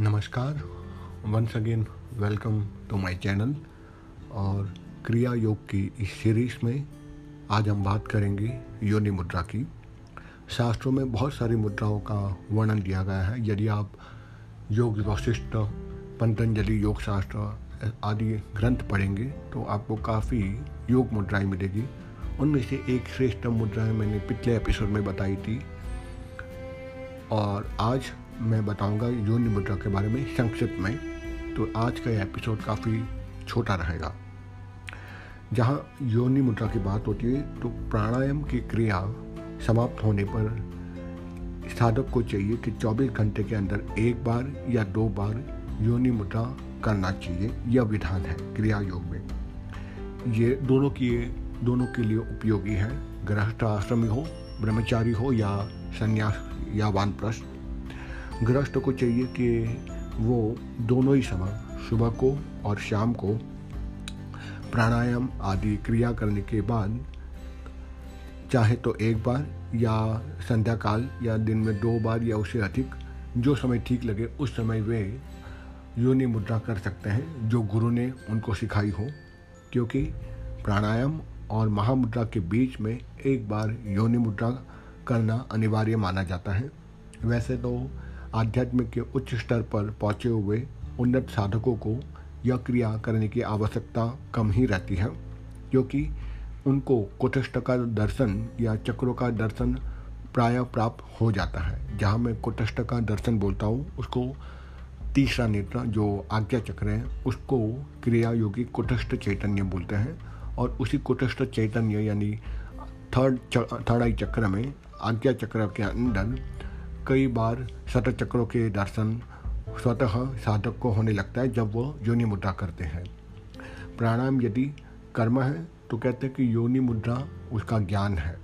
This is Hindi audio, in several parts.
नमस्कार। Once again welcome to my channel और क्रिया योग की इस सीरीज़ में आज हम बात करेंगे योनि मुद्रा की। शास्त्रों में बहुत सारी मुद्राओं का वर्णन दिया गया है। यदि आप योग वशिष्ठ पतंजलि, योग शास्त्र आदि ग्रंथ पढ़ेंगे तो आपको काफ़ी योग मुद्राएँ मिलेगी। उनमें से एक श्रेष्ठ मुद्राएँ मैंने पिछले एपिसोड में बताई थी। और आज मैं बताऊँगा योनि मुद्रा के बारे में संक्षिप्त में। तो आज का एपिसोड काफ़ी छोटा रहेगा। जहाँ योनि मुद्रा की बात होती है तो प्राणायाम की क्रिया समाप्त होने पर साधक को चाहिए कि 24 घंटे के अंदर एक बार या दो बार योनि मुद्रा करना चाहिए। यह विधान है क्रिया योग में। ये दोनों की, दोनों के लिए उपयोगी है। गृहस्थ आश्रमी हो, ब्रह्मचारी हो या संन्यास या वानप्रस्थ। गृहस्थ को चाहिए कि वो दोनों ही समय सुबह को और शाम को प्राणायाम आदि क्रिया करने के बाद चाहे तो एक बार या संध्या काल या दिन में दो बार या उससे अधिक, जो समय ठीक लगे उस समय वे योनि मुद्रा कर सकते हैं, जो गुरु ने उनको सिखाई हो। क्योंकि प्राणायाम और महामुद्रा के बीच में एक बार योनि मुद्रा करना अनिवार्य माना जाता है। वैसे तो आध्यात्म के उच्च स्तर पर पहुँचे हुए उन्नत साधकों को यह क्रिया करने की आवश्यकता कम ही रहती है, क्योंकि उनको कुटस्थ का दर्शन या चक्रों का दर्शन प्राय प्राप्त हो जाता है। जहाँ मैं कुटस्थ का दर्शन बोलता हूँ, उसको तीसरा नेत्र जो आज्ञा चक्र है, उसको क्रिया योगी कुटस्थ चैतन्य बोलते हैं, और उसी कुटस्थ चैतन्य यानी थर्ड थर्ड आई चक्र में आज्ञा चक्र के अंदर कई बार शत चक्रों के दर्शन स्वतः साधक को होने लगता है जब वो योनि मुद्रा करते हैं। प्राणायाम यदि कर्म है तो कहते हैं कि योनि मुद्रा उसका ज्ञान है।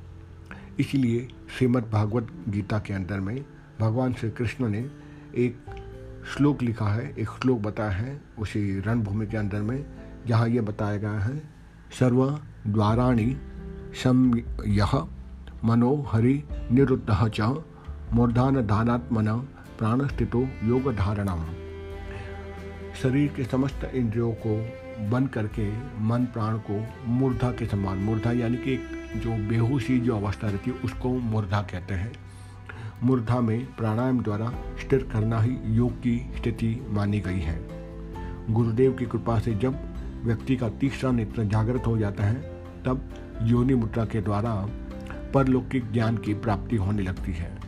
इसलिए श्रीमद् भागवत गीता के अंदर में भगवान श्री कृष्ण ने एक श्लोक लिखा है, एक श्लोक बताया है, उसी रणभूमि के अंदर में, जहाँ ये बताया गया है, सर्व द्वाराणी सम यह मनोहरि निरुद्ध च मूर्धान धानात्मन प्राण स्थितो योग धारणा शरीर के समस्त इंद्रियों को बंद करके मन प्राण को मूर्धा के समान, मूर्धा यानी कि जो बेहोशी जो अवस्था रहती है, उसको मूर्धा कहते हैं। मूर्धा में प्राणायाम द्वारा स्थिर करना ही योग की स्थिति मानी गई है। गुरुदेव की कृपा से जब व्यक्ति का तीसरा नेत्र जागृत हो जाता है, तब योनि मुद्रा के द्वारा परलौकिक ज्ञान की प्राप्ति होने लगती है।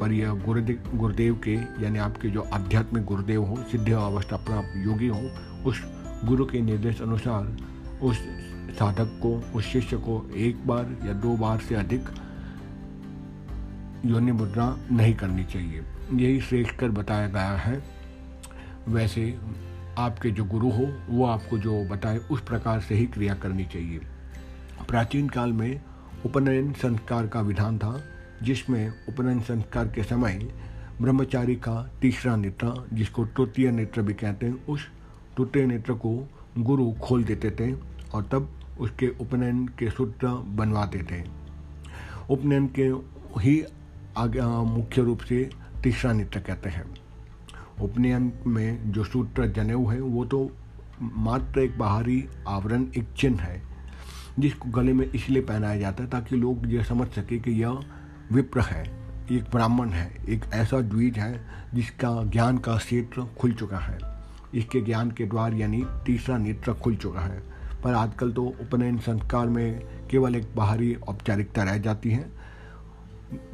पर यह गुरुदेव गुरुदेव के, यानी आपके जो आध्यात्मिक गुरुदेव हो, सिद्ध अवस्था प्राप्त योगी हो, उस गुरु के निर्देश अनुसार, उस साधक को, उस शिष्य को एक बार या दो बार से अधिक योनि मुद्रा नहीं करनी चाहिए। यही श्रेष्ठ कर बताया गया है। वैसे आपके जो गुरु हो, वो आपको जो बताए, उस प्रकार से ही क्रिया करनी चाहिए। प्राचीन काल में उपनयन संस्कार का विधान था। जिसमें उपनयन संस्कार के समय ब्रह्मचारी का तीसरा नेत्र जिसको तृतीय नेत्र भी कहते हैं, उस तृतीय नेत्र को गुरु खोल देते थे और तब उसके उपनयन के सूत्र बनवाते थे। उपनयन के ही आगे मुख्य रूप से तीसरा नेत्र कहते हैं। उपनयन में जो सूत्र जनेऊ है, वो तो मात्र एक बाहरी आवरण, एक चिन्ह है, जिसको गले में इसलिए पहनाया जाता है ताकि लोग यह समझ सके कि यह विप्र है, एक ब्राह्मण है, एक ऐसा द्वीज है जिसका ज्ञान का क्षेत्र खुल चुका है। इसके ज्ञान के द्वार यानी तीसरा नेत्र खुल चुका है। पर आजकल तो उपनयन संस्कार में केवल एक बाहरी औपचारिकता रह जाती है।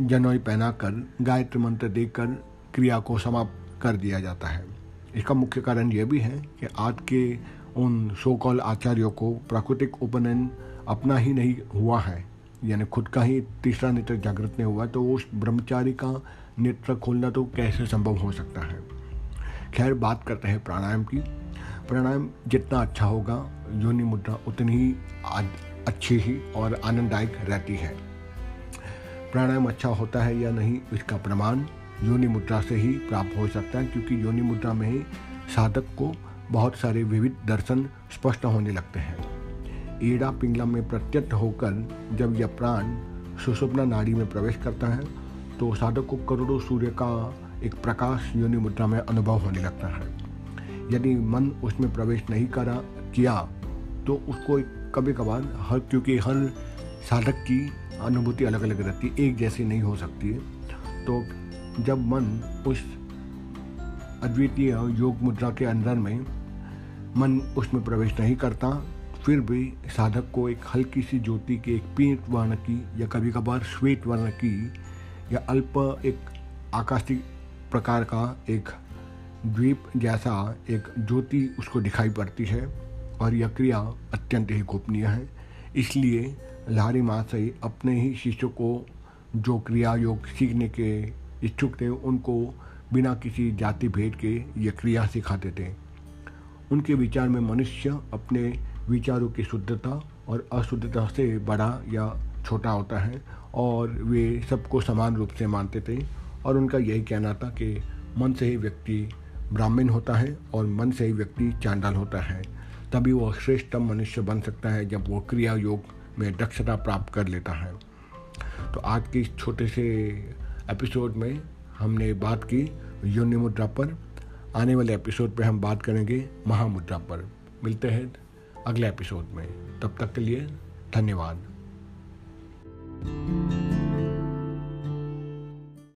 जनोई पहनाकर, गायत्री मंत्र देकर क्रिया को समाप्त कर दिया जाता है। इसका मुख्य कारण यह भी है कि आज के उन सोकॉल आचार्यों को प्राकृतिक उपनयन अपना ही नहीं हुआ है। यानी खुद का ही तीसरा नेत्र जागृत नहीं हुआ तो उस ब्रह्मचारी का नेत्र खोलना तो कैसे संभव हो सकता है? खैर, बात करते हैं प्राणायाम की। प्राणायाम जितना अच्छा होगा, योनि मुद्रा उतनी ही अच्छी ही और आनंददायक रहती है। प्राणायाम अच्छा होता है या नहीं, इसका प्रमाण योनि मुद्रा से ही प्राप्त हो सकता है, क्योंकि योनि मुद्रा में ही साधक को बहुत सारे विविध दर्शन स्पष्ट होने लगते हैं। ईड़ा पिंगला में प्रत्यक्ष होकर जब यह प्राण सुषुप्ना नाड़ी में प्रवेश करता है तो साधक को करोड़ों सूर्य का एक प्रकाश योनि मुद्रा में अनुभव होने लगता है। यदि मन उसमें प्रवेश नहीं करा, किया तो उसको कभी कभार हर, क्योंकि हर साधक की अनुभूति अलग अलग रहती है एक जैसी नहीं हो सकती है। तो जब मन उस अद्वितीय योग मुद्रा के अंदर में, मन उसमें प्रवेश नहीं करता फिर भी साधक को एक हल्की सी ज्योति के एक पीत वर्ण की या कभी कभार श्वेत वर्ण की या अल्प एक आकाशिक प्रकार का एक द्वीप जैसा एक ज्योति उसको दिखाई पड़ती है और यह क्रिया अत्यंत ही गोपनीय है। इसलिए लारी महाशय अपने ही शिष्यों को जो क्रिया योग सीखने के इच्छुक थे, उनको बिना किसी जाति भेद के ये क्रिया सिखाते थे। उनके विचार में मनुष्य अपने विचारों की शुद्धता और अशुद्धता से बड़ा या छोटा होता है और वे सबको समान रूप से मानते थे और उनका यही कहना था कि मन से ही व्यक्ति ब्राह्मण होता है और मन से ही व्यक्ति चांडाल होता है। तभी वो श्रेष्ठतम मनुष्य बन सकता है जब वो क्रिया योग में दक्षता प्राप्त कर लेता है। तो आज के इस छोटे से एपिसोड में हमने बात की योनि मुद्रा पर। आने वाले एपिसोड पे हम बात करेंगे महामुद्रा पर। मिलते हैं। अगले एपिसोड में। तब तक के लिए धन्यवाद।